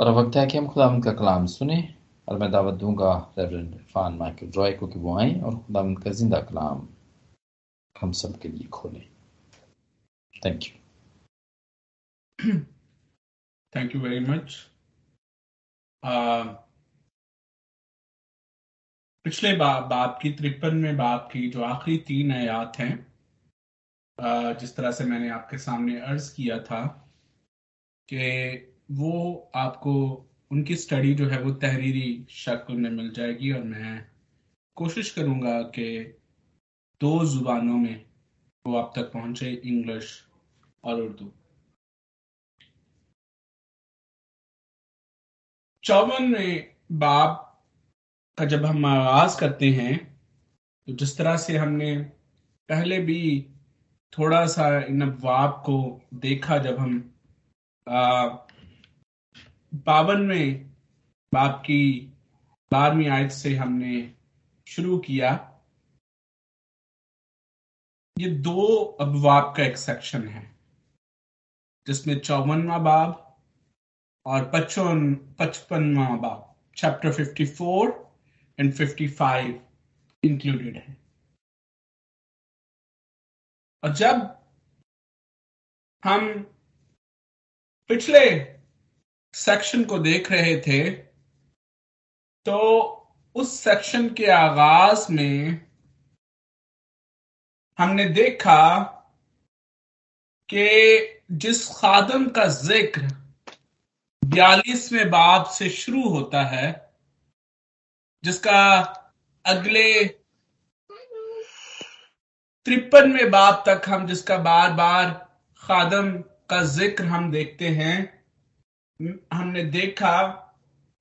और वक्त है कि हम खुदा का कलाम सुने और मैं दावत दूँगा रेवरेंड इरफान माइकल रॉय को कि वो आए और खुदा का ज़िंदा कलाम हम सब के लिए खोलें thank you thank you very much पिछले बा, बाप की तिरपन में बाप की जो आखिरी तीन आयात हैं? Uh, जिस तरह से मैंने आपके सामने अर्ज़ किया था कि वो आपको, उनकी स्टडी जो है वो तहरीरी शक्ल में मिल जाएगी और मैं कोशिश करूँगा कि दो जुबानों में वो आप तक पहुँचे इंग्लिश और उर्दू। चौवन में बाप का जब हम आगाज़ करते हैं तो जिस तरह से हमने पहले भी थोड़ा सा इन अफवाब को देखा जब हम बावन में बाप की बारहवीं आयत से हमने शुरू किया। ये दो अबवाब का एक सेक्शन है, जिसमें चौवनवा बाब और पचपन, पचपनवा बाब चैप्टर 54 एंड 55 इंक्लूडेड है। और जब हम पिछले सेक्शन को देख रहे थे तो उस सेक्शन के आगाज़ में हमने देखा कि जिस खादम का ज़िक्र बयालीसवें बाब से शुरू होता है, जिसका अगले तिरपनवे बाब तक हम जिसका बार बार खादम का ज़िक्र हम देखते हैं हमने देखा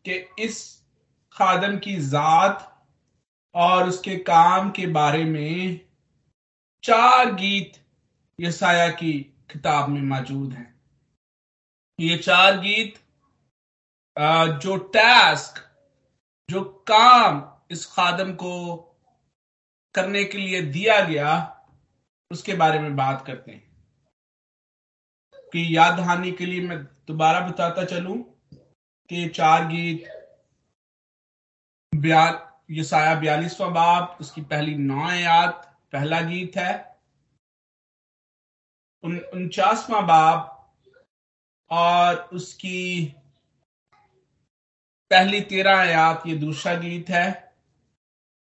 कि इस खादम की जात और उसके काम के बारे में चार गीत यसाया की किताब में मौजूद हैं। ये चार गीत जो टास्क जो काम इस खादम को करने के लिए दिया गया, उसके बारे में बात करते हैं। कि याद दहानी के लिए मैं दोबारा बताता चलूँ कि चार गीत ये साया बयालीसवा बाप, उसकी पहली नौ याद पहला गीत है। उन, उनचासवा बाप और उसकी पहली तेरह आयात, ये दूसरा गीत है।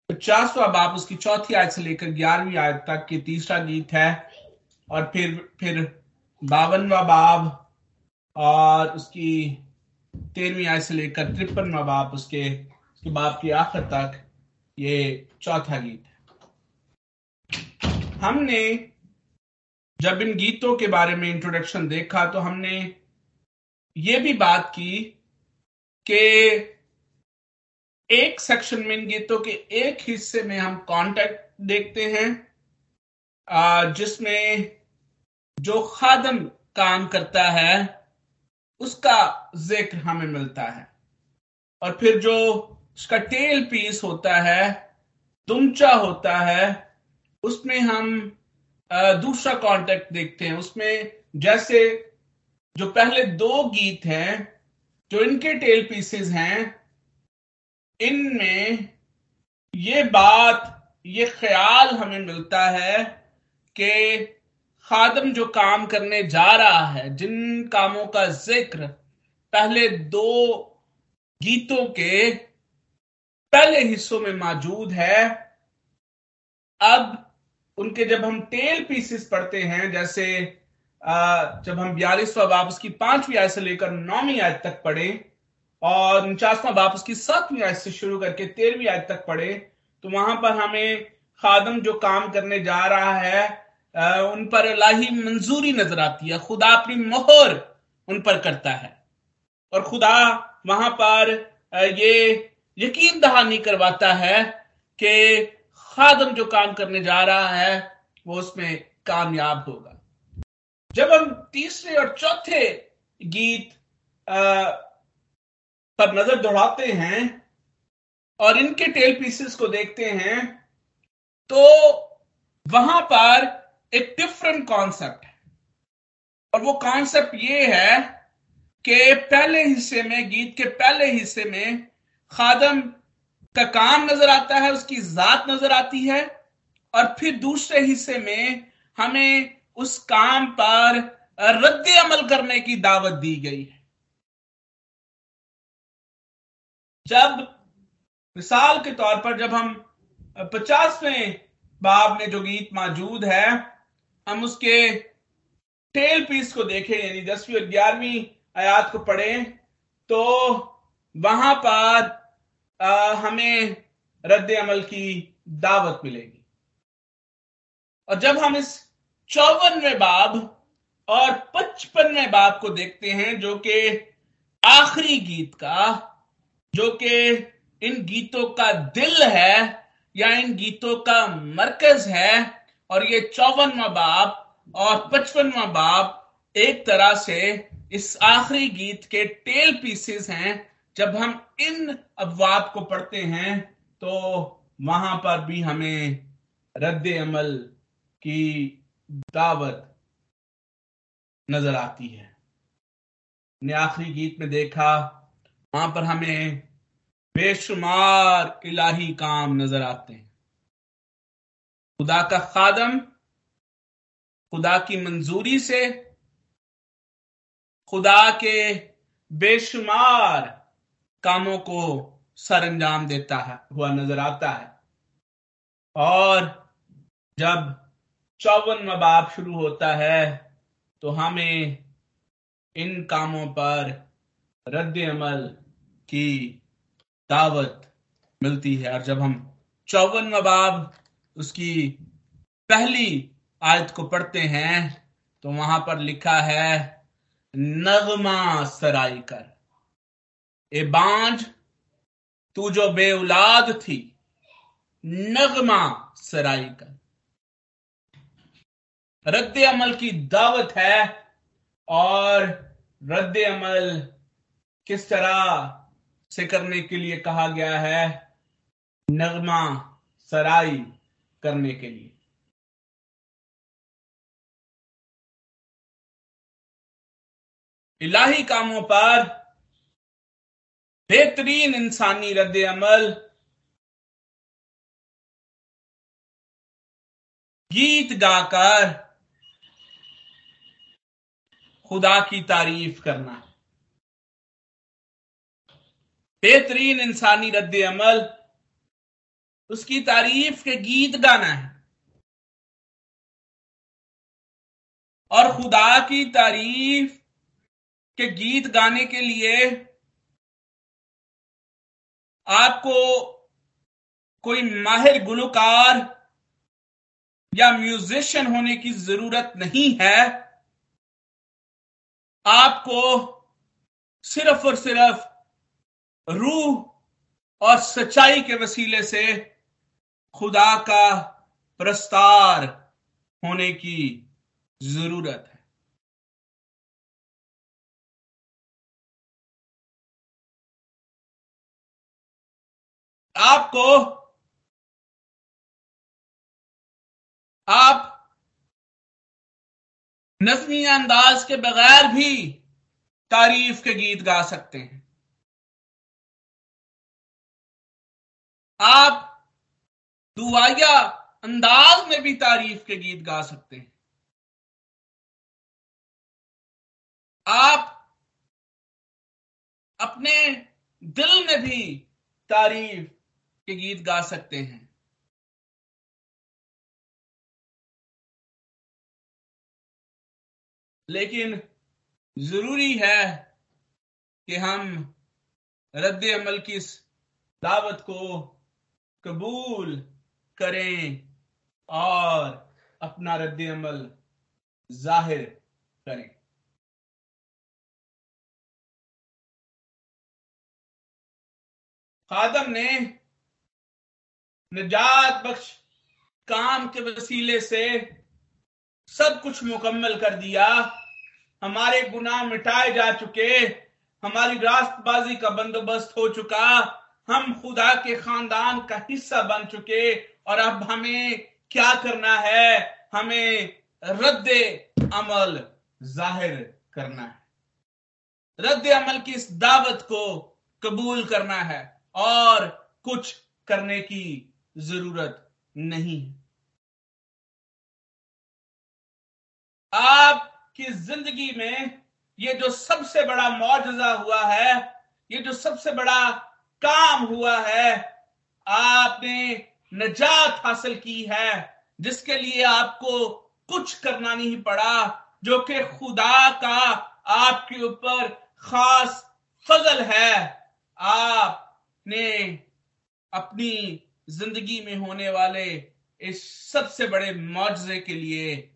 पचासवा बाप, उसकी चौथी आयत से लेकर ग्यारहवीं आयत तक, ये तीसरा गीत है। और फिर फिर बावनवा बाब और उसकी तेरहवीं आय से लेकर तिरपनवा बाप उसके उसके बाप की आखिर तक ये चौथा गीत है। हमने जब इन गीतों के बारे में इंट्रोडक्शन देखा तो हमने ये भी बात की कि एक सेक्शन में इन गीतों के एक हिस्से में हम कॉन्टेक्ट देखते हैं जिसमें जो खादम काम करता है, उसका ज़िक्र हमें मिलता है। और फिर जो उसका टेल पीस होता है, दुमचा होता है, उसमें हम दूसरा कॉन्टेक्ट देखते हैं। उसमें जैसे जो पहले दो गीत हैं, जो इनके टेल पीसेस हैं, इनमें ये बात, ये ख्याल हमें मिलता है कि खादम जो काम करने जा रहा है, जिन कामों का ज़िक्र पहले दो गीतों के पहले हिस्सों में मौजूद है, अब उनके जब हम टेल पीसेस पढ़ते हैं, जैसे जब हम बयालीसवा बाप उसकी पांचवी आयत से लेकर नौवीं आयत तक पढ़े और उनचासवा बाप उसकी सातवीं आयत से शुरू करके तेरहवीं आयत तक पढ़े तो वहाँ पर हमें खादम जो काम करने जा रहा है उन पर अलाही मंजूरी नज़र आती है। खुदा अपनी मोहर उन पर करता है। और खुदा वहाँ पर ये यकीन दहानी करवाता है कि खादम जो काम करने जा रहा है, वो उसमें कामयाब होगा। जब हम तीसरे और चौथे गीत पर नज़र दौड़ाते हैं और इनके टेल पीसेस को देखते हैं तो वहाँ पर एक डिफरेंट कॉन्सेप्ट और वो कॉन्सेप्ट ये है कि पहले हिस्से में, गीत के पहले हिस्से में खादम का काम नज़र आता है, उसकी जात नज़र आती है, और फिर दूसरे हिस्से में हमें उस काम पर रद्द अमल करने की दावत दी गई है। जब, मिसाल के तौर पर जब हम पचासवें बाब में जो गीत मौजूद है हम उसके टेल पीस को देखें, यानी दसवीं और ग्यारहवीं आयात को पढ़ें तो वहाँ पर हमें रद्द अमल की दावत मिलेगी। और जब हम इस चौवनवे बाब और पचपनवे बाब को देखते हैं, जो कि आखिरी गीत का, जो कि इन गीतों का दिल है या इन गीतों का मरकज है और ये चौवनवा बाब और पचपनवा बाब एक तरह से इस आखिरी गीत के टेल पीसेस हैं। जब हम इन अबवाब को पढ़ते हैं तो वहाँ पर भी हमें रद्द अमल की दावत नज़र आती है। ने आखिरी गीत में देखा, वहाँ पर हमें बेशुमार इलाही काम नज़र आते हैं। खुदा का खादम, खुदा की मंजूरी से, खुदा के बेशुमार कामों को सर अंजाम देता है, हुआ नज़र आता है। और जब चौवन मबाब शुरू होता है तो हमें इन कामों पर रद्द अमल की दावत मिलती है। और जब हम चौवन मबाब उसकी पहली आयत को पढ़ते हैं तो वहाँ पर लिखा है, नगमा सराई कर। ए बांझ, तू जो बे बेउलाद थी, नगमा सराई कर। रद्द अमल की दावत है, और रद्द अमल किस तरह से करने के लिए कहा गया है? नगमा सराई करने के लिए। इलाही कामों पर बेहतरीन इंसानी रद्द अमल, गीत गाकर खुदा की तारीफ़ करना। बेहतरीन इंसानी रद्द अमल उसकी तारीफ़ के गीत गाना है। और खुदा की तारीफ़ के गीत गाने के लिए आपको कोई माहिर गुलकार या म्यूजिशियन होने की ज़रूरत नहीं है। आपको सिर्फ़ और सिर्फ़ रूह और सच्चाई के वसीले से खुदा का प्रस्तार होने की ज़रूरत है। आपको, आप नजमी अंदाज के बगैर भी तारीफ़ के गीत गा सकते हैं। आप दुआया अंदाज में भी तारीफ़ के गीत गा सकते हैं। आप अपने दिल में भी तारीफ़ के गीत गा सकते हैं। लेकिन ज़रूरी है कि हम रद्द अमल की इस दावत को कबूल करें और अपना रद्द अमल ज़ाहिर करें। खादम ने निजात बख्श काम के वसीले से सब कुछ मुकम्मल कर दिया। हमारे गुनाह मिटाए जा चुके, हमारी रास्तबाजी का बंदोबस्त हो चुका, हम खुदा के खानदान का हिस्सा बन चुके और अब हमें क्या करना है? हमें रद्द अमल ज़ाहिर करना है। रद्द अमल की इस दावत को कबूल करना है और कुछ करने की ज़रूरत नहीं आपकी ज़िंदगी में ये जो सबसे बड़ा मुआजा हुआ है, ये जो सबसे बड़ा काम हुआ है, आपने नजात हासिल की है, जिसके लिए आपको कुछ करना नहीं पड़ा, जो कि खुदा का आपके ऊपर खास फजल है। आपने अपनी ज़िंदगी में होने वाले इस सबसे बड़े मुआवजे के लिए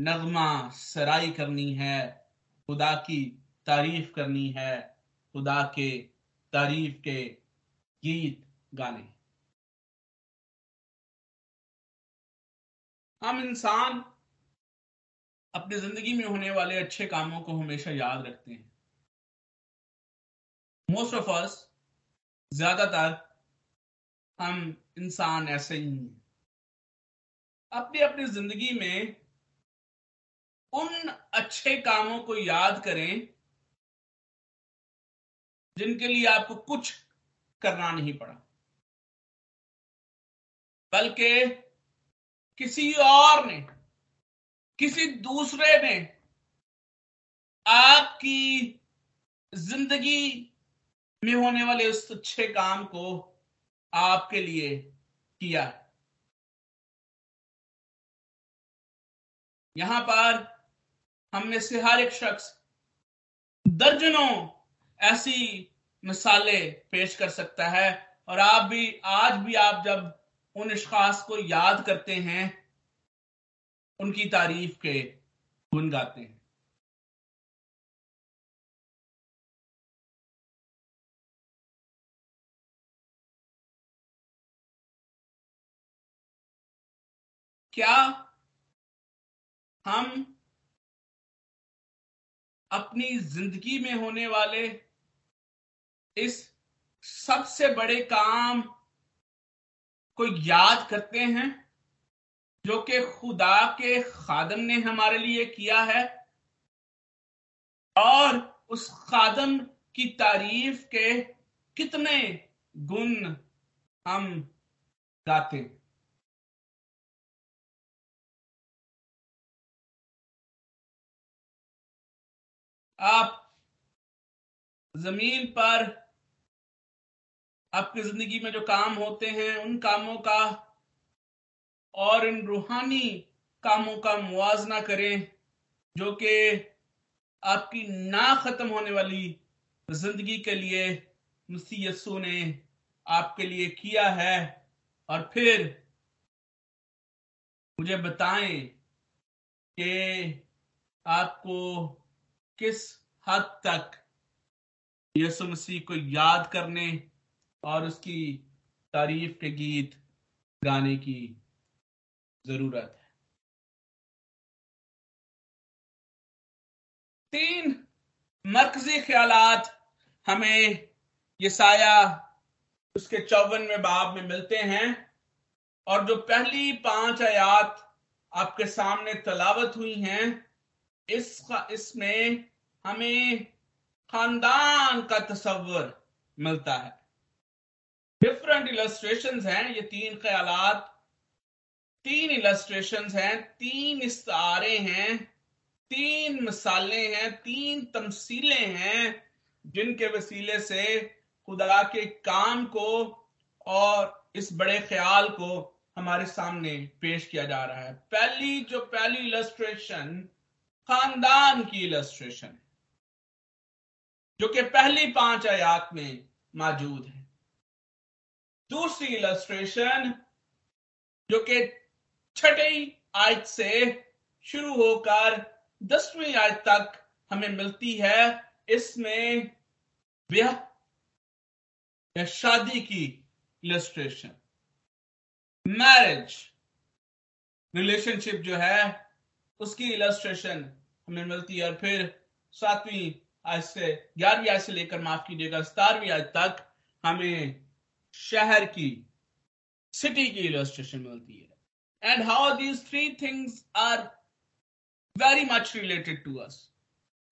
नगमा सराई करनी है, खुदा की तारीफ़ करनी है, खुदा के तारीफ़ के गीत गाने। हम इंसान अपनी ज़िंदगी में होने वाले अच्छे कामों को हमेशा याद रखते हैं। मोस्ट ऑफ़ अस ज़्यादातर हम इंसान ऐसे ही हैं। अपनी अपनी ज़िंदगी में उन अच्छे कामों को याद करें जिनके लिए आपको कुछ करना नहीं पड़ा। बल्कि किसी और ने, किसी दूसरे ने आपकी ज़िंदगी में होने वाले उस अच्छे काम को आपके लिए किया। यहाँ पर हम में से हर एक शख्स दर्जनों ऐसी मिसालें पेश कर सकता है, और आप भी, आज भी आप जब उन अशखास को याद करते हैं, उनकी तारीफ़ के गुन गाते हैं। क्या हम अपनी ज़िंदगी में होने वाले इस सबसे बड़े काम को याद करते हैं जो कि खुदा के खादम ने हमारे लिए किया है? और उस खादम की तारीफ़ के कितने गुण हम गाते आप ज़मीन पर आपकी ज़िंदगी में जो काम होते हैं, उन कामों का और इन रूहानी कामों का मुआजना करें, जो कि आपकी ना खत्म होने वाली ज़िंदगी के लिए मसीह यसु ने आपके लिए किया है। और फिर मुझे बताएँ कि आपको किस हद तक यसु मसीह को याद करने और उसकी तारीफ़ के गीत गाने की ज़रूरत है। तीन मरकजी ख्याल हमें ये साया उसके चौवनवे बाब में मिलते हैं और जो पहली पाँच आयात आपके सामने तलावत हुई हैं, इस इसमें हमें खानदान का तस्वर मिलता है। डिफरेंट इलस्ट्रेशन हैं, ये तीन ख्याल तीन इलस्ट्रेशन हैं, तीन इस्तारे हैं, तीन मिसालें हैं, तीन तमसीलें हैं, जिनके वसीले से खुदा के काम को और इस बड़े ख्याल को हमारे सामने पेश किया जा रहा है। पहली, जो पहली इलस्ट्रेशन खानदान की इलस्ट्रेशन जो कि पहली पाँच आयात में मौजूद है। दूसरी इलस्ट्रेशन जो कि छठी आयत से शुरू होकर दसवीं आयत तक हमें मिलती है, इसमें ब्याह या शादी की इलस्ट्रेशन मैरिज रिलेशनशिप जो है, उसकी इलस्ट्रेशन हमें मिलती है। और फिर सातवीं आज से, ग्यारहवीं आज से लेकर माफ़ कीजिएगा, सतारहवीं आज तक हमें शहर की सिटी की इलस्ट्रेशन मिलती है। And how these three things are very much related to us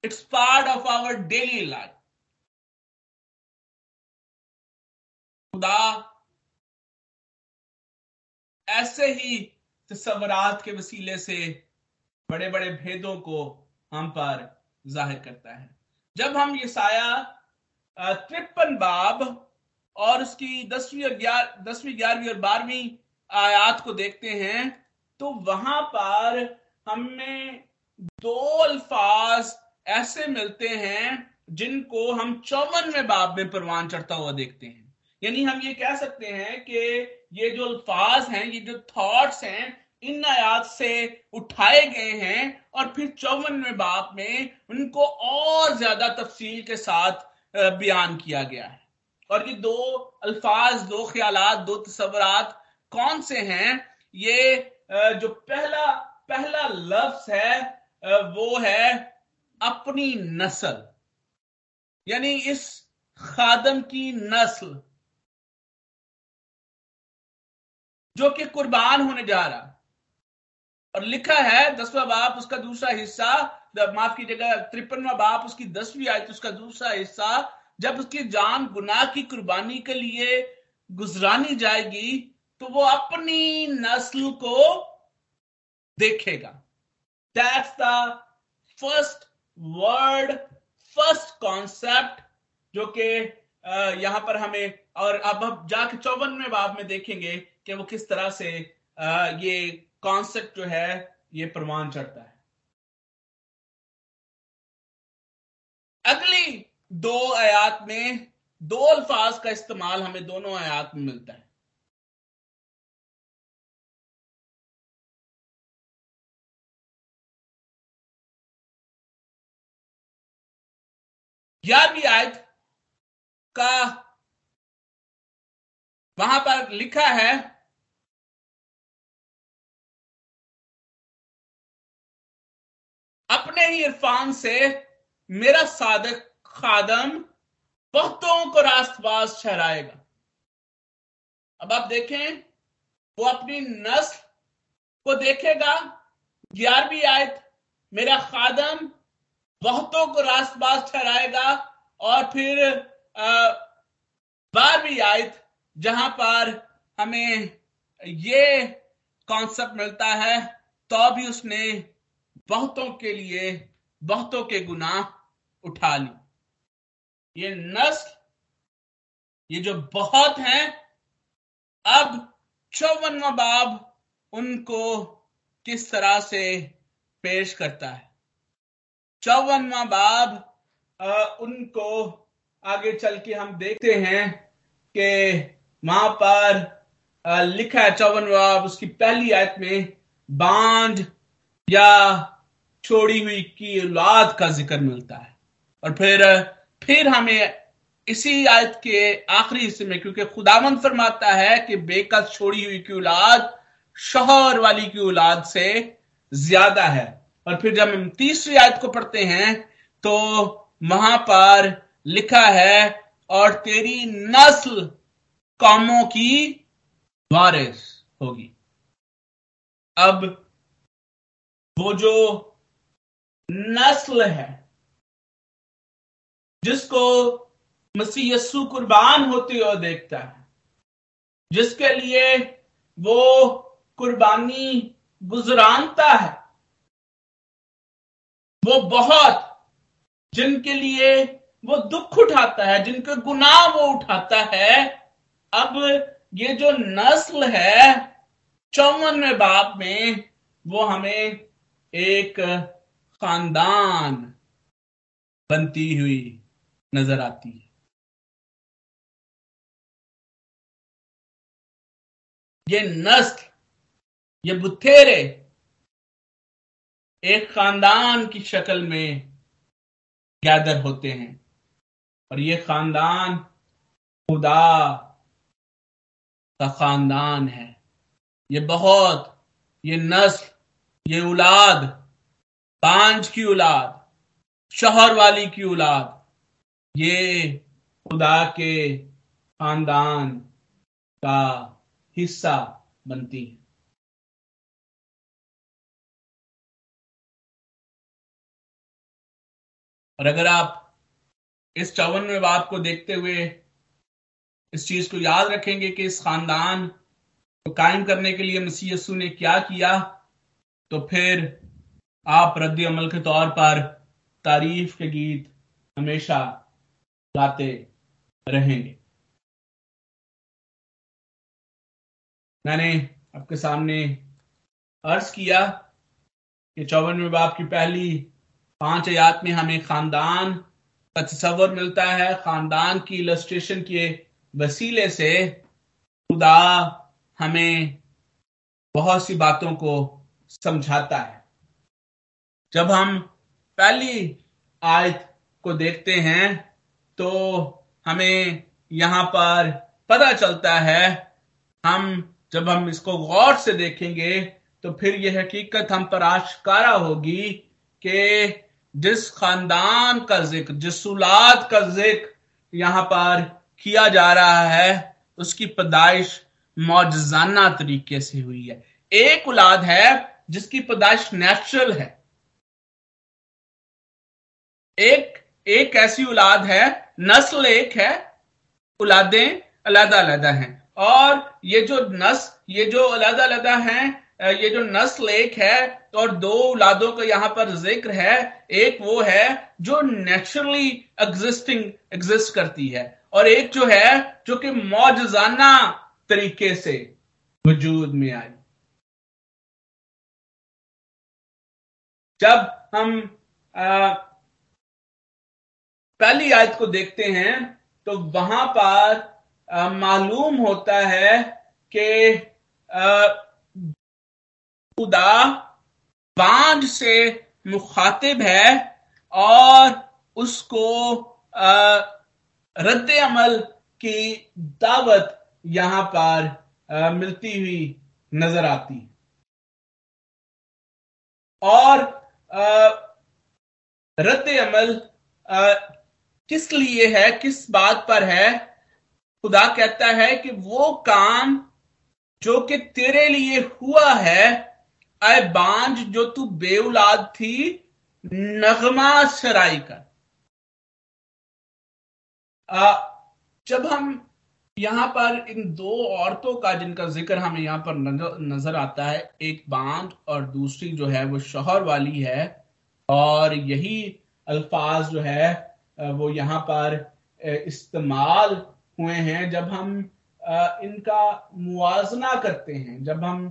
it's part of our daily life खुदा ऐसे ही तस्वरात के वसीले से बड़े बड़े भेदों को हम पर ज़ाहिर करता है। जब हम ये साया तिरपन बाब और उसकी दसवीं और दसवीं, ग्यारहवीं और बारहवीं आयात को देखते हैं तो वहाँ पर हमें दो अल्फाज ऐसे मिलते हैं जिनको हम चौवनवें बाब में परवान चढ़ता हुआ देखते हैं। यानी हम ये कह सकते हैं कि ये जो अल्फाज हैं, ये जो थॉट्स हैं, इन आयात से उठाए गए हैं और फिर चौवनवें बाप में उनको और ज़्यादा तफसील के साथ बयान किया गया है। और ये दो अल्फाज, दो ख्याल दो तस्वरत कौन से हैं? ये जो पहला पहला लफ्ज है वो है अपनी नस्ल। यानी इस खादम की नस्ल जो कि कुर्बान होने जा रहा। और लिखा है, दसवा बाप, उसका दूसरा हिस्सा, माफ़ कीजिएगा, तिरपनवा बाप, उसकी दसवीं आयत, उसका दूसरा हिस्सा जब उसकी जान गुनाह की कुर्बानी के लिए गुजरानी जाएगी तो वो अपनी नस्ल को देखेगा। That's the first word first concept जो कि यहाँ पर हमें, और अब हम जाके चौवनवें बाब में देखेंगे कि वो किस तरह से ये कॉन्सेप्ट जो है, ये प्रमाण चढ़ता है। अगली दो आयात में, दो अल्फाज का इस्तेमाल हमें दोनों आयात में मिलता है। ग्यारहवीं आयत का वहाँ पर लिखा है, अपने ही इरफान से मेरा सादक खादम बहुतों को रास्तबाज ठहराएगा। अब आप देखें, वो अपनी नस्ल को देखेगा, ग्यारहवीं आयत, मेरा खादम बहुतों को रास्तबाज ठहराएगा और फिर बारहवीं आयत, जहाँ पर हमें ये कॉन्सेप्ट मिलता है तो भी उसने बहुतों के लिए बहुतों के गुनाह उठा ली ये नस्ल, ये जो बहुत हैं, अब चौवनवा बाब उनको किस तरह से पेश करता है? चौवनवा बाब उनको आगे चल के हम देखते हैं कि वहाँ पर लिखा है चौवन बाब, उसकी पहली आयत में बाँध या छोड़ी हुई की औलाद का ज़िक्र मिलता है। और फिर फिर हमें इसी आयत के आखिरी हिस्से में, क्योंकि खुदावंद फरमाता है कि बेकस छोड़ी हुई की औलाद, शोहर वाली की औलाद से ज़्यादा है। और फिर जब हम तीसरी आयत को पढ़ते हैं तो वहाँ पर लिखा है, और तेरी नस्ल कौमों की वारिस होगी। अब वो जो नस्ल है जिसको मसीह यस्सु कुर्बान होते हुए देखता है, जिसके लिए वो कुर्बानी गुजरानता है। वो बहुत जिनके लिए वो दुख उठाता है, जिनके गुनाह वो उठाता है। अब ये जो नस्ल है, चौवनवे बाप में वो हमें एक खानदान बनती हुई नज़र आती है। ये नस्ल, ये बुथेरे एक खानदान की शक्ल में गैदर होते हैं और ये खानदान खुदा का खानदान है। ये बहुत, ये नस्ल, ये औलाद पाँच की औलाद, शहर वाली की औलाद ये खुदा के खानदान का हिस्सा बनती है। और अगर आप इस चौवनवे बाप को देखते हुए इस चीज़ को याद रखेंगे कि इस खानदान को कायम करने के लिए मसीह यसू ने क्या किया तो फिर आप रद्द अमल के तौर पर तारीफ़ के गीत हमेशा गाते रहेंगे। मैंने आपके सामने अर्ज़ किया कि चौवनवे बाप की पहली पाँच आयात में हमें खानदान का तस्वर मिलता है। खानदान की इलस्ट्रेशन के वसीले से खुदा हमें बहुत सी बातों को समझाता है। जब हम पहली आयत को देखते हैं तो हमें यहाँ पर पता चलता है, हम जब हम इसको गौर से देखेंगे तो फिर यह हकीकत हम पर आशकारा होगी कि जिस खानदान का ज़िक्र, जिस औलाद का ज़िक्र यहाँ पर किया जा रहा है, उसकी पैदाइश मौजाना तरीके से हुई है। एक औलाद है जिसकी पैदाइश नेचुरल है। एक एक ऐसी औलाद है, नस्ल एक है, औलादें अलहदा अलहदा हैं। और ये जो नस, ये जो अलहदा अलहदा हैं ये जो नस्ल एक है, और दो औलादों का यहाँ पर ज़िक्र है, एक वो है जो नेचुरली एग्जिस्टिंग एग्जिस्ट करती है, और एक जो है, जो कि मौजाना तरीके से वजूद में आई। जब हम पहली आयत को देखते हैं तो वहाँ पर मालूम होता है कि खुदा बांझ से मुखातिब है और उसको रद्द अमल की दावत यहाँ पर मिलती हुई नज़र आती। और रद्द अमल किस लिए है किस बात पर है? खुदा कहता है कि वो काम जो कि तेरे लिए हुआ है अय बांझ जो तू बेउलाद थी नगमा सराई का आ, जब हम यहाँ पर इन दो औरतों का जिनका ज़िक्र हमें यहाँ पर नज़र आता है एक बाँध और दूसरी जो है वो शोहर वाली है और यही अल्फाज जो है वो यहाँ पर इस्तेमाल हुए हैं जब हम इनका मुआजना करते हैं, जब हम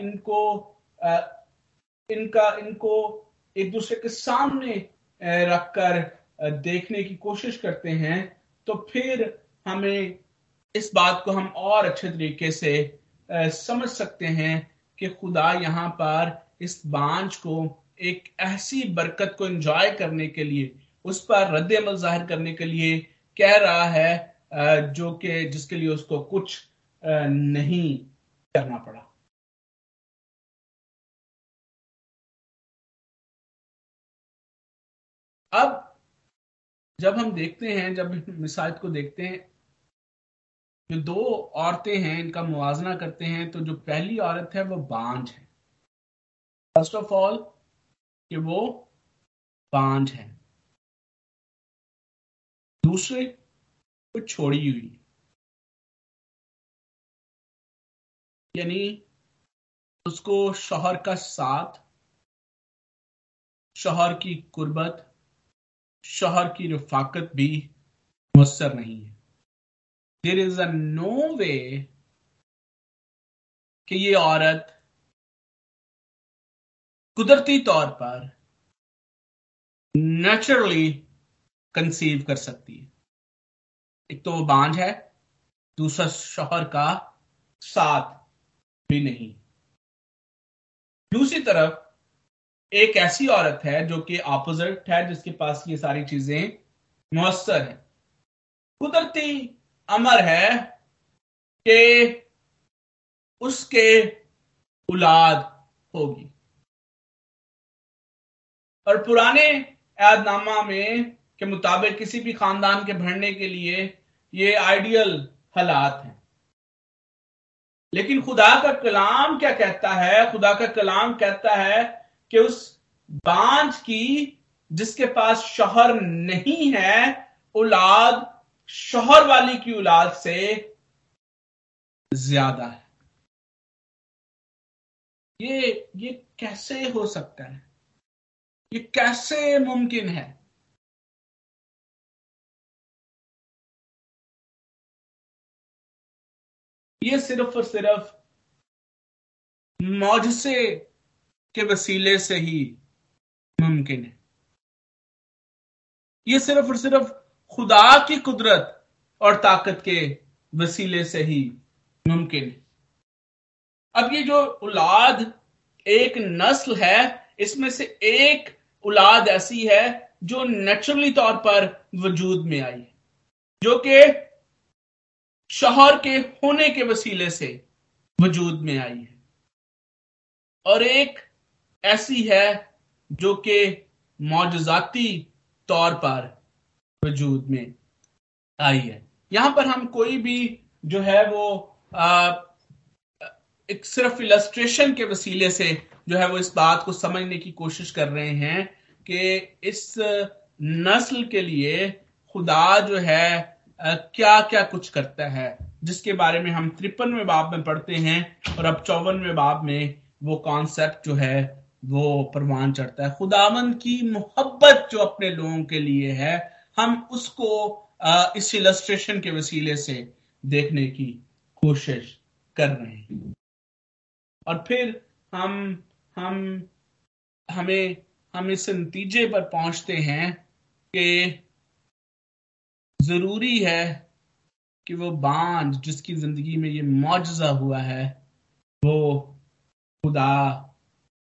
इनको इनका, इनको एक दूसरे के सामने रखकर देखने की कोशिश करते हैं तो फिर हमें इस बात को हम और अच्छे तरीके से समझ सकते हैं कि खुदा यहाँ पर इस बांझ को एक ऐसी बरकत को एंजॉय करने के लिए उस पर रद्द अमल ज़ाहिर करने के लिए कह रहा है जो कि जिसके लिए उसको कुछ नहीं करना पड़ा। अब जब हम देखते हैं, जब मिसाइल को देखते हैं, जो दो औरतें हैं, इनका मुआवजना करते हैं तो जो पहली औरत है, वो बांझ है। फ़र्स्ट ऑफ़ ऑल कि वो बांझ है। दूसरे को छोड़ी हुई। यानी उसको शोहर का साथ, शोहर की कुर्बत, शोहर की रफाकत भी मुसर नहीं है। देर इज़ अ नो वे कि ये औरत कुदरती तौर पर नेचुरली कंसीव कर सकती है। एक तो वो बांझ है, दूसरा शोहर का साथ भी नहीं। दूसरी तरफ़ एक ऐसी औरत है जो कि ऑपोजिट है, जिसके पास ये सारी चीज़ें मुसर है। कुदरती अमर है कि उसके औलाद होगी। और पुराने ऐदनामा में के मुताबिक किसी भी खानदान के भरने के लिए ये आइडियल हालात हैं। लेकिन खुदा का कलाम क्या कहता है? खुदा का कलाम कहता है कि उस बांझ की जिसके पास शोहर नहीं है, औलाद शोहर वाली की औलाद से ज़्यादा है। ये ये कैसे हो सकता है? ये कैसे मुमकिन है? ये सिर्फ़ और सिर्फ़ मुआवजे के वसीले से ही मुमकिन है। ये सिर्फ़ और सिर्फ़ खुदा की कुदरत और ताकत के वसीले से ही मुमकिन है। अब ये जो औलाद, एक नस्ल है, इसमें से एक औलाद ऐसी है जो नेचुरली तौर पर वजूद में आई है, जो कि शोहर के होने के वसीले से वजूद में आई है। और एक ऐसी है जो कि मौजाती तौर पर वजूद में आई है। यहाँ पर हम कोई भी जो है वो आ, एक सिर्फ़ इलस्ट्रेशन के वसीले से जो है वो इस बात को समझने की कोशिश कर रहे हैं कि इस नस्ल के लिए खुदा जो है क्या क्या कुछ करता है, जिसके बारे में हम तिरपनवे बाब में पढ़ते हैं और अब चौवनवे बाब में वो कॉन्सेप्ट जो है, वो परवान चढ़ता है। खुदावन की मोहब्बत जो अपने लोगों के लिए है, हम उसको इस इलस्ट्रेशन के वसीले से देखने की कोशिश कर रहे हैं। और फिर हम हम, हमें, हम इस नतीजे पर पहुँचते हैं कि ज़रूरी है कि वो बांझ जिसकी ज़िंदगी में ये मुआजा हुआ है, वो खुदा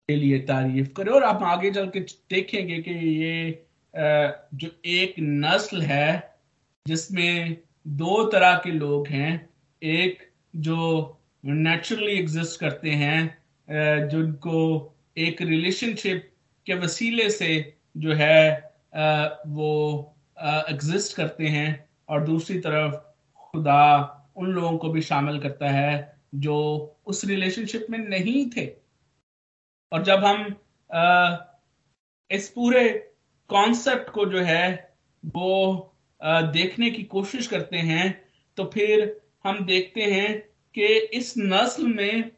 के लिए तारीफ़ करे। और आप आगे चल के देखेंगे कि ये जो एक नस्ल है, जिसमें दो तरह के लोग हैं। एक जो नेचुरली एग्जिस्ट करते हैं जिनको एक रिलेशनशिप के वसीले से जो है वो एग्जिस्ट करते हैं और दूसरी तरफ़ खुदा उन लोगों को भी शामिल करता है जो उस रिलेशनशिप में नहीं थे। और जब हम आ, इस पूरे कॉन्सेप्ट को जो है वो आ, देखने की कोशिश करते हैं तो फिर हम देखते हैं कि इस नस्ल में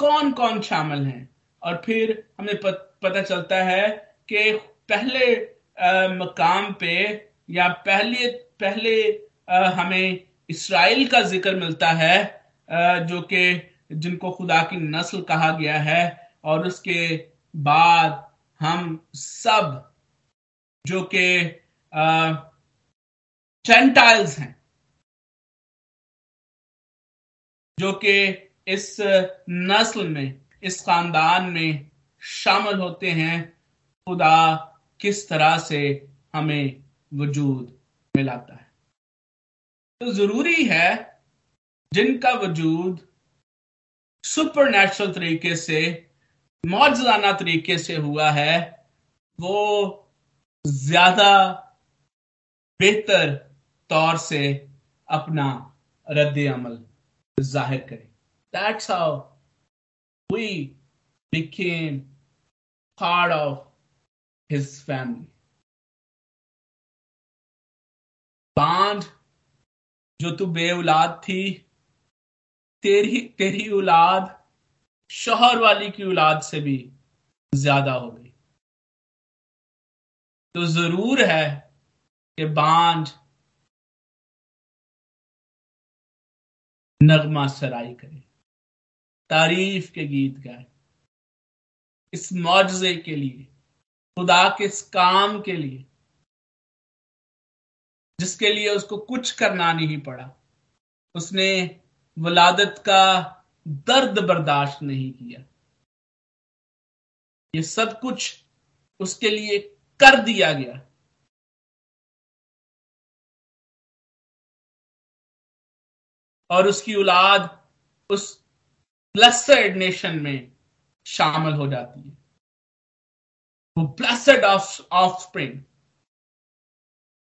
कौन कौन शामिल हैं। और फिर हमें पत, पता चलता है कि पहले आ, मकाम पे या पहले पहले हमें इसराइल का ज़िक्र मिलता है जो कि जिनको खुदा की नस्ल कहा गया है, और उसके बाद हम सब जो कि जेंटाइल्स हैं, जो कि इस नस्ल में, इस खानदान में शामिल होते हैं, खुदा किस तरह से हमें वजूद मिलाता है। तो ज़रूरी है जिनका वजूद सुपर नेचुरल तरीके से मौजाना तरीके से हुआ है, वो ज़्यादा बेहतर तौर से अपना रद्द अमल ज़ाहिर करे। That's how we became part of his family बाँध जो तू बे औलाद थी, तेरी तेरी औलाद शोहर वाली की औलाद से भी ज़्यादा हो गई। तो ज़रूर है कि बांझ नगमा सराई करे, तारीफ़ के गीत गाए, इस मुआवजे के लिए, खुदा के इस काम के लिए जिसके लिए उसको कुछ करना नहीं पड़ा। उसने वलादत का दर्द बर्दाश्त नहीं किया। ये सब कुछ उसके लिए कर दिया गया। और उसकी औलाद उस ब्लेसड नेशन में शामिल हो जाती है। वो ब्लेसड ऑफ़ ऑफ़ स्प्रिंग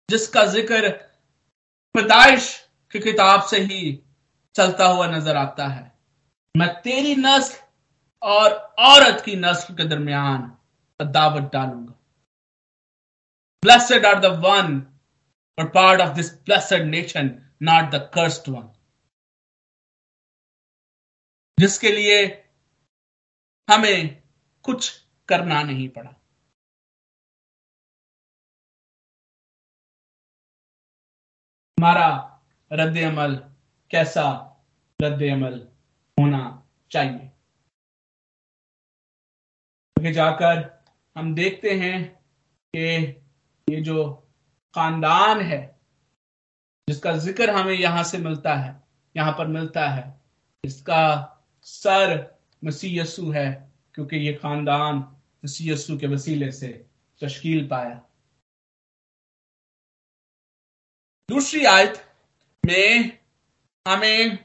जिसका ज़िक्र पैदाइश की किताब से ही चलता हुआ नज़र आता है। मैं तेरी नस्ल और औरत की नस्ल के दरमियान दावत डालूँगा। Blessed are the one or part of this blessed nation, not the cursed one. जिसके लिए हमें कुछ करना नहीं पड़ा। हमारा रद्द अमल कैसा रद्द अमल होना चाहिए? आगे जाकर हम देखते हैं कि ये जो खानदान है, जिसका ज़िक्र हमें यहाँ से मिलता है, यहाँ पर मिलता है, इसका सर मसीह यसु है, क्योंकि ये खानदान मसीह यसु के वसीले से तश्कील पाया। दूसरी आयत में हमें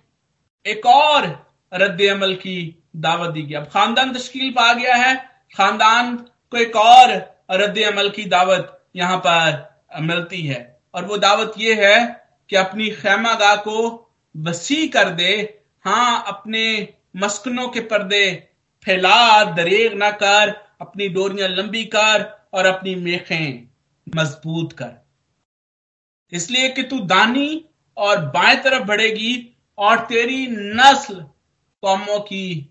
एक और रद्द अमल की दावत दी गई। अब खानदान तश्कील पा गया है। खानदान को एक और रद्द अमल की दावत यहाँ पर मिलती है। और वो दावत ये है कि अपनी खैमागाह को वसी कर दे। हाँ अपने मस्कनों के पर्दे फैला, दरेग ना कर। अपनी डोरियाँ लंबी कर और अपनी मेखें मज़बूत कर। इसलिए कि तू दानी और बाएँ तरफ़ बढ़ेगी और तेरी नस्ल कौमों की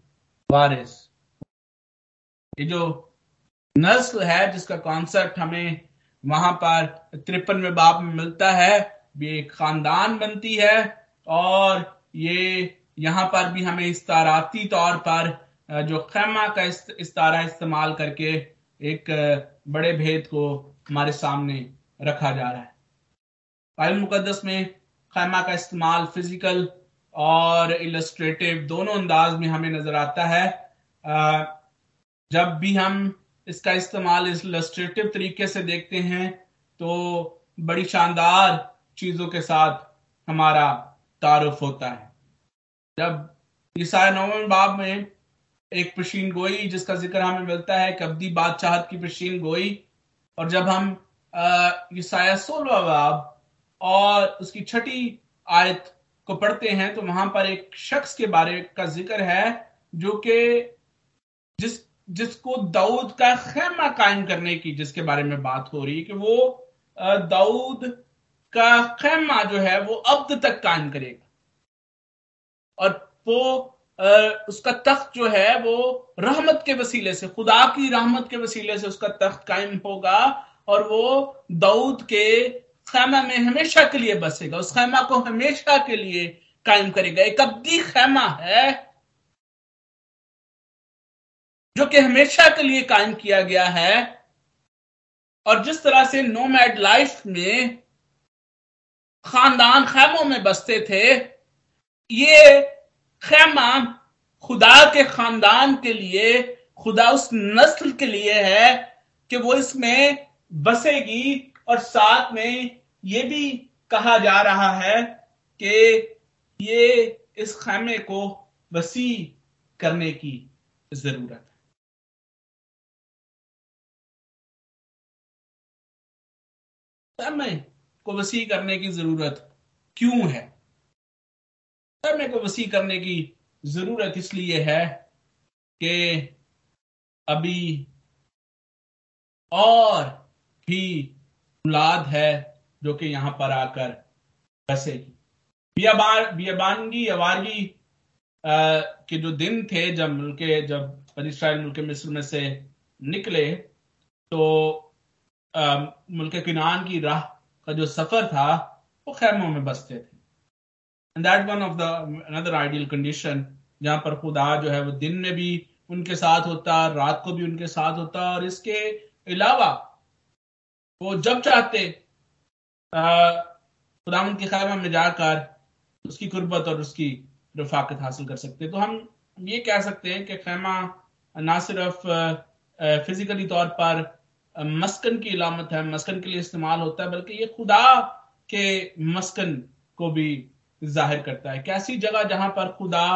वारिस। ये जो नस्ल है जिसका कॉन्सेप्ट हमें वहाँ पर तिरपनवे बाप में मिलता है ये एक खानदान बनती है और ये यहाँ पर भी हमें इस्ताराती तौर पर जो खैमा का इस, इस्तारा इस्तेमाल करके एक बड़े भेद को हमारे सामने रखा जा रहा है। मुकदस में खैमा का इस्तेमाल फ़िज़िकल और इलस्ट्रेटिव दोनों अंदाज में हमें नज़र आता है। जब भी हम इसका इस्तेमाल इलस्ट्रेटिव तरीके से देखते हैं तो बड़ी शानदार चीज़ों के साथ हमारा तारुफ होता है। जब ईसाया नौवें बाब में एक पशीन गोई, जिसका ज़िक्र हमें मिलता है, कब्दी बादशाहत की पशीन गोई, और जब हम ईसाया सोलवा बाब और उसकी छठी आयत को पढ़ते हैं तो वहाँ पर एक शख्स के बारे का ज़िक्र है, जो कि जिस, जिसको दाऊद का खेमा कायम करने की, जिसके बारे में बात हो रही है कि वो दाऊद का खेमा जो है, वो अब तक कायम करेगा। और वो उसका तख्त जो है, वो रहमत के वसीले से, खुदा की रहमत के वसीले से उसका तख्त कायम होगा, और वो दाऊद के खैमा में हमेशा के लिए बसेगा। उस खैमा को हमेशा के लिए कायम करेगा। एक अब्दी खैमा है जो कि हमेशा के लिए कायम किया गया है। और जिस तरह से नोमैड लाइफ में खानदान खैमों में बसते थे, ये खैमा खुदा के खानदान के लिए, खुदा उस नस्ल के लिए है कि वो इसमें बसेगी और साथ में ये भी कहा जा रहा है कि ये इस खैमे को वसी करने की ज़रूरत है। खैमे को वसी करने की ज़रूरत क्यों है? खैमे को वसी करने की ज़रूरत इसलिए है कि अभी और भी औलाद है जो कि यहाँ पर आकर बसेगी। बियाबान, बियाबानगी, अवारगी के जो दिन थे जब मुल्के, जब इसराइल मुल्क मिस्र में से निकले तो मुल्क किनान की राह का जो सफ़र था, वो खैमों में बसते थे। That one of the another ideal condition जहाँ पर खुदा जो है वो दिन में भी उनके साथ होता, रात को भी उनके साथ होता, और इसके अलावा वो जब चाहते खुदाम के खैमा में जाकर उसकी कुर्बत और उसकी रफाकत हासिल कर सकते हैं। तो हम ये कह सकते हैं कि खैमा ना सिर्फ़ फिजिकली तौर पर मस्कन की इलामत है, मस्कन के लिए इस्तेमाल होता है, बल्कि ये खुदा के मस्कन को भी ज़ाहिर करता है। कैसी जगह जहाँ पर खुदा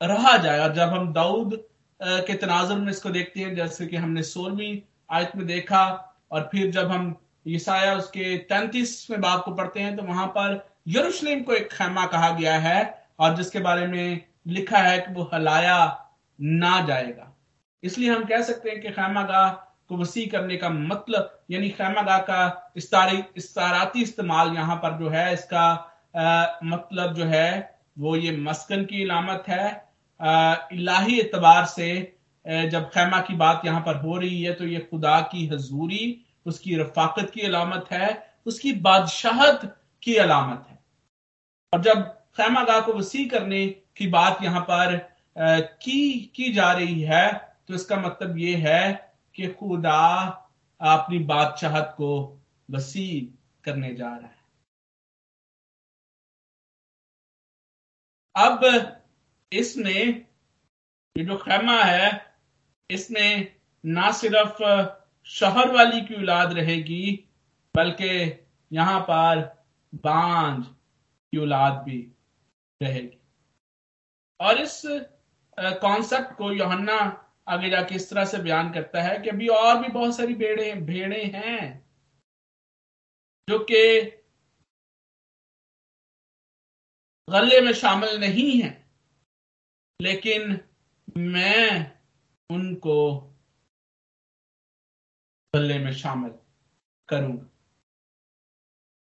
रहा जाए, और जब हम दाऊद के तनाजुर में इसको देखते हैं, जैसे कि हमने सोलहवीं आयत में देखा, और फिर जब हम ईसाया उसके तैतीसवें बाब को पढ़ते हैं तो वहाँ पर यरूशलेम को एक खैमा कहा गया है और जिसके बारे में लिखा है कि वो हलाया ना जाएगा। इसलिए हम कह सकते हैं कि खैमा का को वसी करने का मतलब यानी खैमागाह का इस्तारी इस्ताराती इस्तेमाल यहाँ पर जो है इसका आ, मतलब जो है वो ये मस्कन की इलामत है। आ, इलाही एतबार से जब खैमा की बात यहाँ पर हो रही है तो ये खुदा की हजूरी उसकी रफाकत की अलामत है, उसकी बादशाहत की अलामत है। और जब खैमा गाह को वसी करने की बात यहाँ पर की की जा रही है तो इसका मतलब ये है कि खुदा अपनी बादशाहत को वसी करने जा रहा है। अब इसमें ये जो खैमा है इसमें ना सिर्फ़ शहर वाली की औलाद रहेगी, बल्कि यहाँ पर बांझ की औलाद भी रहेगी। और इस कॉन्सेप्ट को योहन्ना आगे जाके इस तरह से बयान करता है कि अभी और भी बहुत सारी भेड़े भेड़े हैं, जो कि गले में शामिल नहीं है, लेकिन मैं उनको गले में शामिल करूँगा।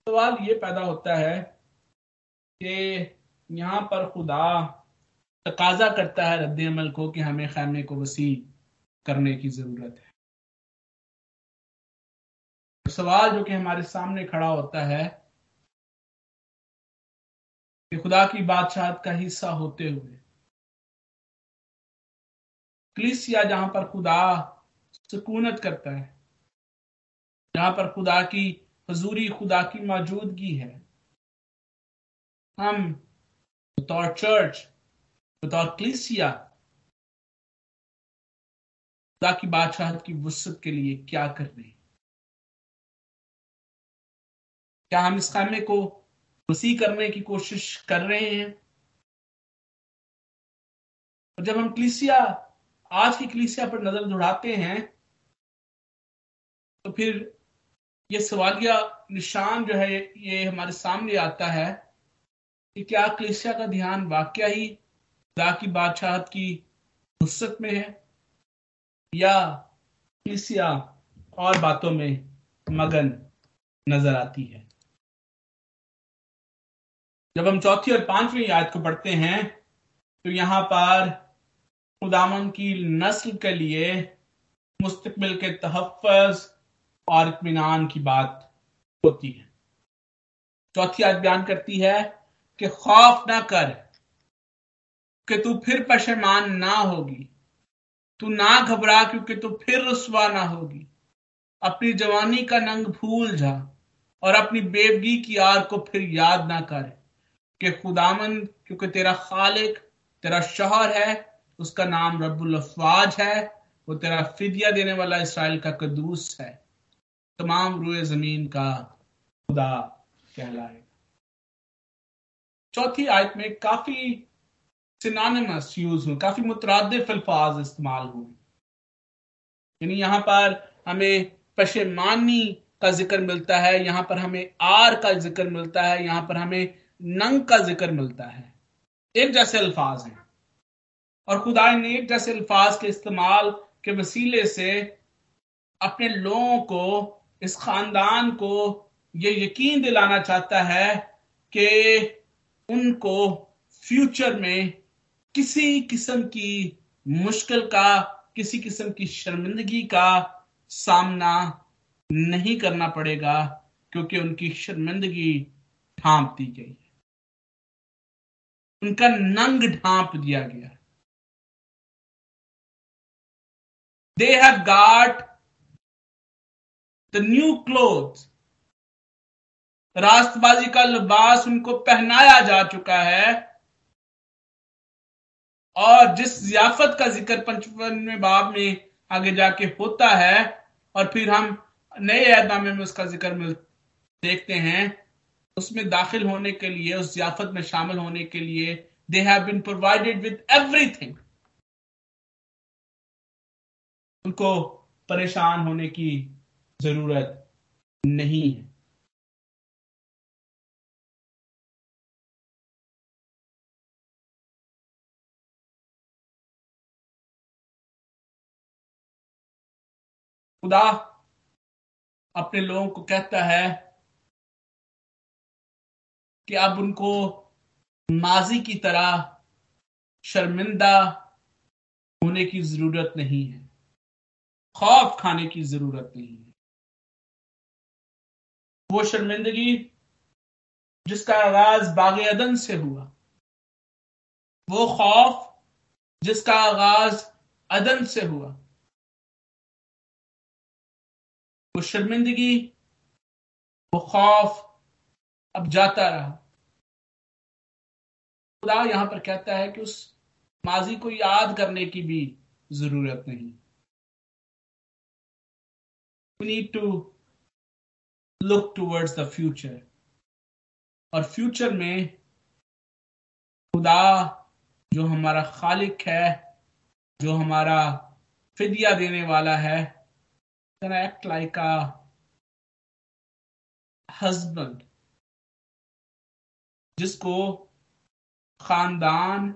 सवाल ये पैदा होता है कि यहाँ पर खुदा तकाजा करता है रद्द अमल को कि हमें खैमे को वसी करने की ज़रूरत है। सवाल जो कि हमारे सामने खड़ा होता है कि खुदा की बादशाह का हिस्सा होते हुए क्लिसिया जहाँ पर खुदा सुकूनत करता है जहाँ पर खुदा की हजूरी, खुदा की मौजूदगी है। हम बतौर चर्च बतौर क्लिसिया खुदा की बादशाहत की वसत के लिए क्या कर रहे हैं? क्या हम इस खामे को वसी करने की कोशिश कर रहे हैं? और जब हम क्लिसिया आज की क्लिसिया पर नज़र दौड़ाते हैं तो फिर ये सवालिया निशान जो है, ये हमारे सामने आता है कि क्या क्लिसिया का ध्यान वाक्य ही खुदा की बादशाहत की फुर्सत में है या क्लिसिया और बातों में मगन नज़र आती है? जब हम चौथी और पांचवी याद को पढ़ते हैं तो यहाँ पर खुदामन की नस्ल के लिए मुस्तकबिल के तहफ़ और इतमान की बात होती है। चौथी याद बयान करती है कि खौफ ना कर कि तू फिर पशेमान ना होगी। तू ना घबरा क्योंकि तू फिर रसवा ना होगी। अपनी जवानी का नंग भूल जा और अपनी बेवगी की आर को फिर याद ना कर कि खुदामन क्योंकि तेरा खालिक, तेरा शहर है, उसका नाम रब्बुल अफवाज है, वो तेरा फिदिया देने वाला इसराइल का कदूस है। तमाम रुए ज़मीन का खुदा कहलाएगा। चौथी आयत में काफ़ी सिनानिमस यूज़ हुए काफ़ी मुतरद अल्फाज इस्तेमाल हुए। यानी यहाँ पर हमें पशेमानी का ज़िक्र मिलता है, यहाँ पर हमें आर का ज़िक्र मिलता है, यहाँ पर हमें नंग का ज़िक्र मिलता है। एक जैसे अल्फाज हैं। और खुदा ने एक जैसे अल्फाज के इस्तेमाल के वसीले से अपने लोगों को इस खानदान को ये यकीन दिलाना चाहता है कि उनको फ्यूचर में किसी किस्म की मुश्किल का, किसी किस्म की शर्मिंदगी का सामना नहीं करना पड़ेगा, क्योंकि उनकी शर्मिंदगी ढांप दी गई है। उनका नंग ढांप दिया गया they have got the new cloth रास्तबाजी का लिबास उनको पहनाया जा चुका है। और जिस जियाफत का ज़िक्र पंचपनवे बाब में आगे जाके होता है, और फिर हम नए ऐदनामे में उसका ज़िक्र मिल, देखते हैं, उसमें दाखिल होने के लिए, उस जियाफत में शामिल होने के लिए they have been provided with everything उनको परेशान होने की ज़रूरत नहीं है। खुदा अपने लोगों को कहता है कि अब उनको माजी की तरह शर्मिंदा होने की ज़रूरत नहीं है, खौफ खाने की ज़रूरत नहीं है। वो शर्मिंदगी जिसका आगाज़ बाग अदन से हुआ। वो खौफ जिसका आगाज़ अदन से हुआ। वो शर्मिंदगी, वो खौफ अब जाता रहा। खुदा यहाँ पर कहता है कि उस माजी को याद करने की भी ज़रूरत नहीं। To look towards the future और फ्यूचर में खुदा जो हमारा खालिक है, जो हमारा फिदिया देने वाला है एक्ट लाइक अ हस्बैंड जिसको खानदान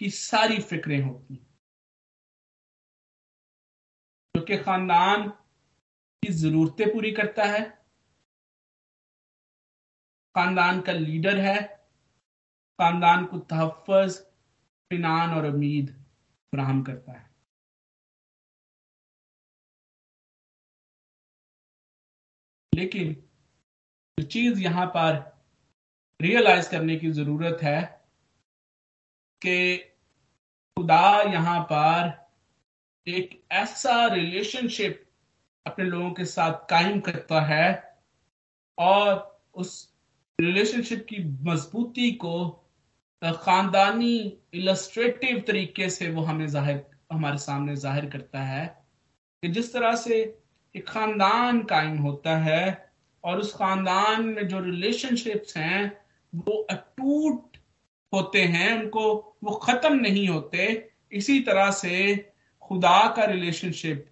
की सारी फिक्रें होती जो कि खानदान की जरूरतें पूरी करता है। खानदान का लीडर है। खानदान को तहफ़ इनान और उम्मीद फ्राहम करता है। लेकिन जो चीज़ यहाँ पर रियलाइज़ करने की ज़रूरत है कि खुदा यहाँ पर एक ऐसा रिलेशनशिप अपने लोगों के साथ कायम करता है और उस रिलेशनशिप की मजबूती को खानदानी इलस्ट्रेटिव तरीके से वो हमें ज़ाहिर, हमारे सामने ज़ाहिर करता है कि जिस तरह से एक खानदान कायम होता है और उस खानदान में जो रिलेशनशिप्स हैं, वो अटूट होते हैं, उनको, वो खत्म नहीं होते, इसी तरह से खुदा का रिलेशनशिप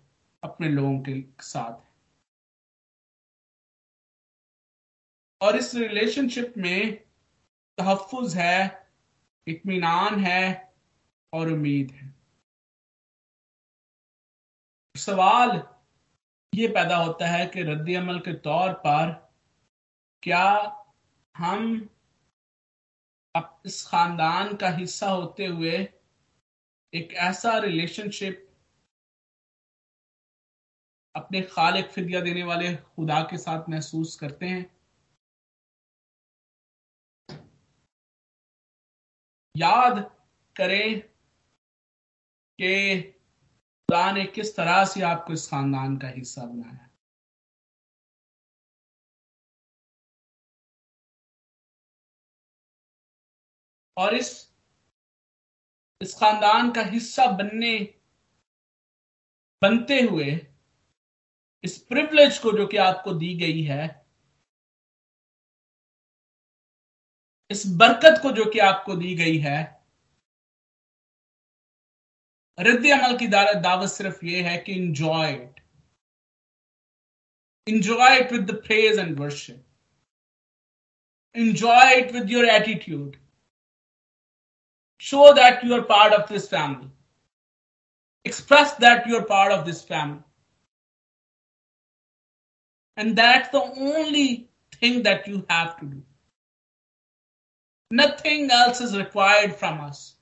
अपने लोगों के साथ और इस रिलेशनशिप में तहफ़ है इतमान है और उम्मीद है। सवाल ये पैदा होता है कि रद्द अमल के तौर पर क्या हम इस खानदान का हिस्सा होते हुए एक ऐसा रिलेशनशिप अपने खालिक फिदिया देने वाले खुदा के साथ महसूस करते हैं। याद करें कि खुदा ने किस तरह से आपको इस खानदान का हिस्सा बनाया। और इस इस खानदान का हिस्सा बनने, बनते हुए इस प्रिविलेज को जो कि आपको दी गई है, इस बरकत को जो कि आपको दी गई है रद्द अमल की दावत सिर्फ़ ये है कि enjoy it enjoy it with the praise and worship enjoy it with your attitude show that you are part of this family express that you're part of this family. And that's the only thing that you have to do. Nothing else is required from us.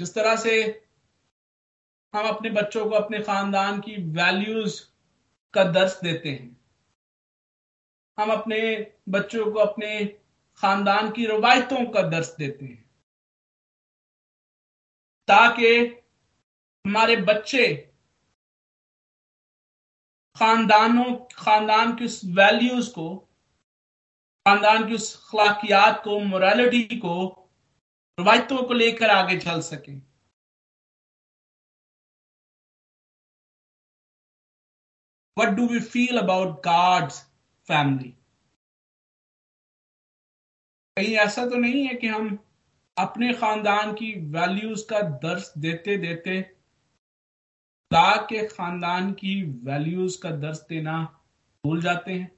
जिस तरह से हम अपने बच्चों को, अपने खानदान की वैल्यूज़ का दर्श देते हैं हम अपने बच्चों को, अपने खानदान की रवायतों का दर्श देते हैं ताकि हमारे बच्चे, खानदानों, खानदान की उस वैल्यूज़ को, खानदान की उस अखलाकियात को मोरालिटी को, रवायतों को लेकर आगे चल सके। What do we feel about God's family कहीं ऐसा तो नहीं है कि हम अपने खानदान की वैल्यूज़ का दर्श देते देते खुदा के खानदान की वैल्यूज़ का दर्श देना भूल जाते हैं।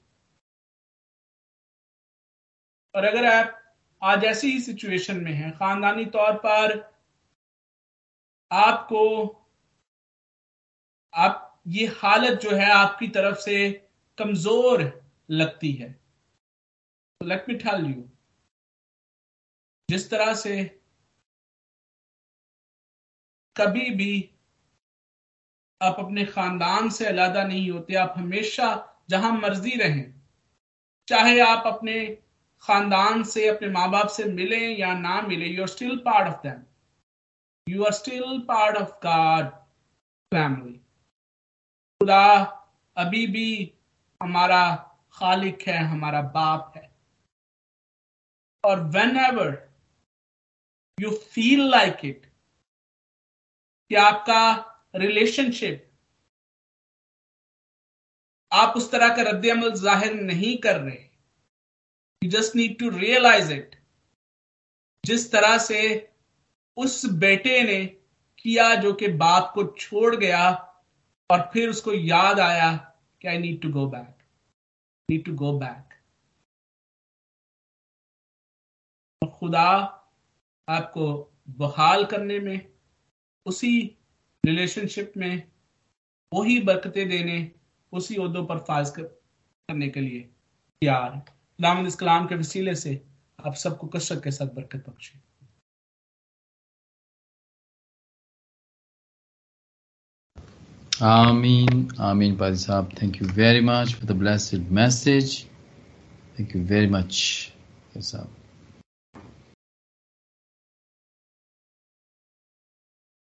और अगर आप आज ऐसी ही सिचुएशन में हैं, खानदानी तौर पर आपको, आप, ये हालत जो है आपकी तरफ़ से कमज़ोर लगती है। लेट मी टेल यू जिस तरह से कभी भी आप अपने खानदान से अलादा नहीं होते, आप हमेशा जहाँ मर्ज़ी रहें। चाहे आप अपने खानदान से, अपने माँ बाप से मिले या ना मिले you are still part of them you are still part of God family खुदा अभी भी हमारा खालिक है, हमारा बाप है। और whenever you feel like it कि आपका रिलेशनशिप आप उस तरह का रद्द अमल ज़ाहिर नहीं कर रहे। You just need to realise it जिस तरह से उस बेटे ने किया जो कि बाप को छोड़ गया और फिर उसको याद आया कि I need to go back need to go back खुदा आपको बहाल करने में उसी रिलेशनशिप में वही बरकते देने उसी उदों पर फाज कर, करने के लिए तैयार नाम इस कलाम के वसीले से आप सबको कसरत के साथ बरकत पहुँचे आमीन आमीन पाजी साहब। Thank you very much for the blessed message thank you very much साहब।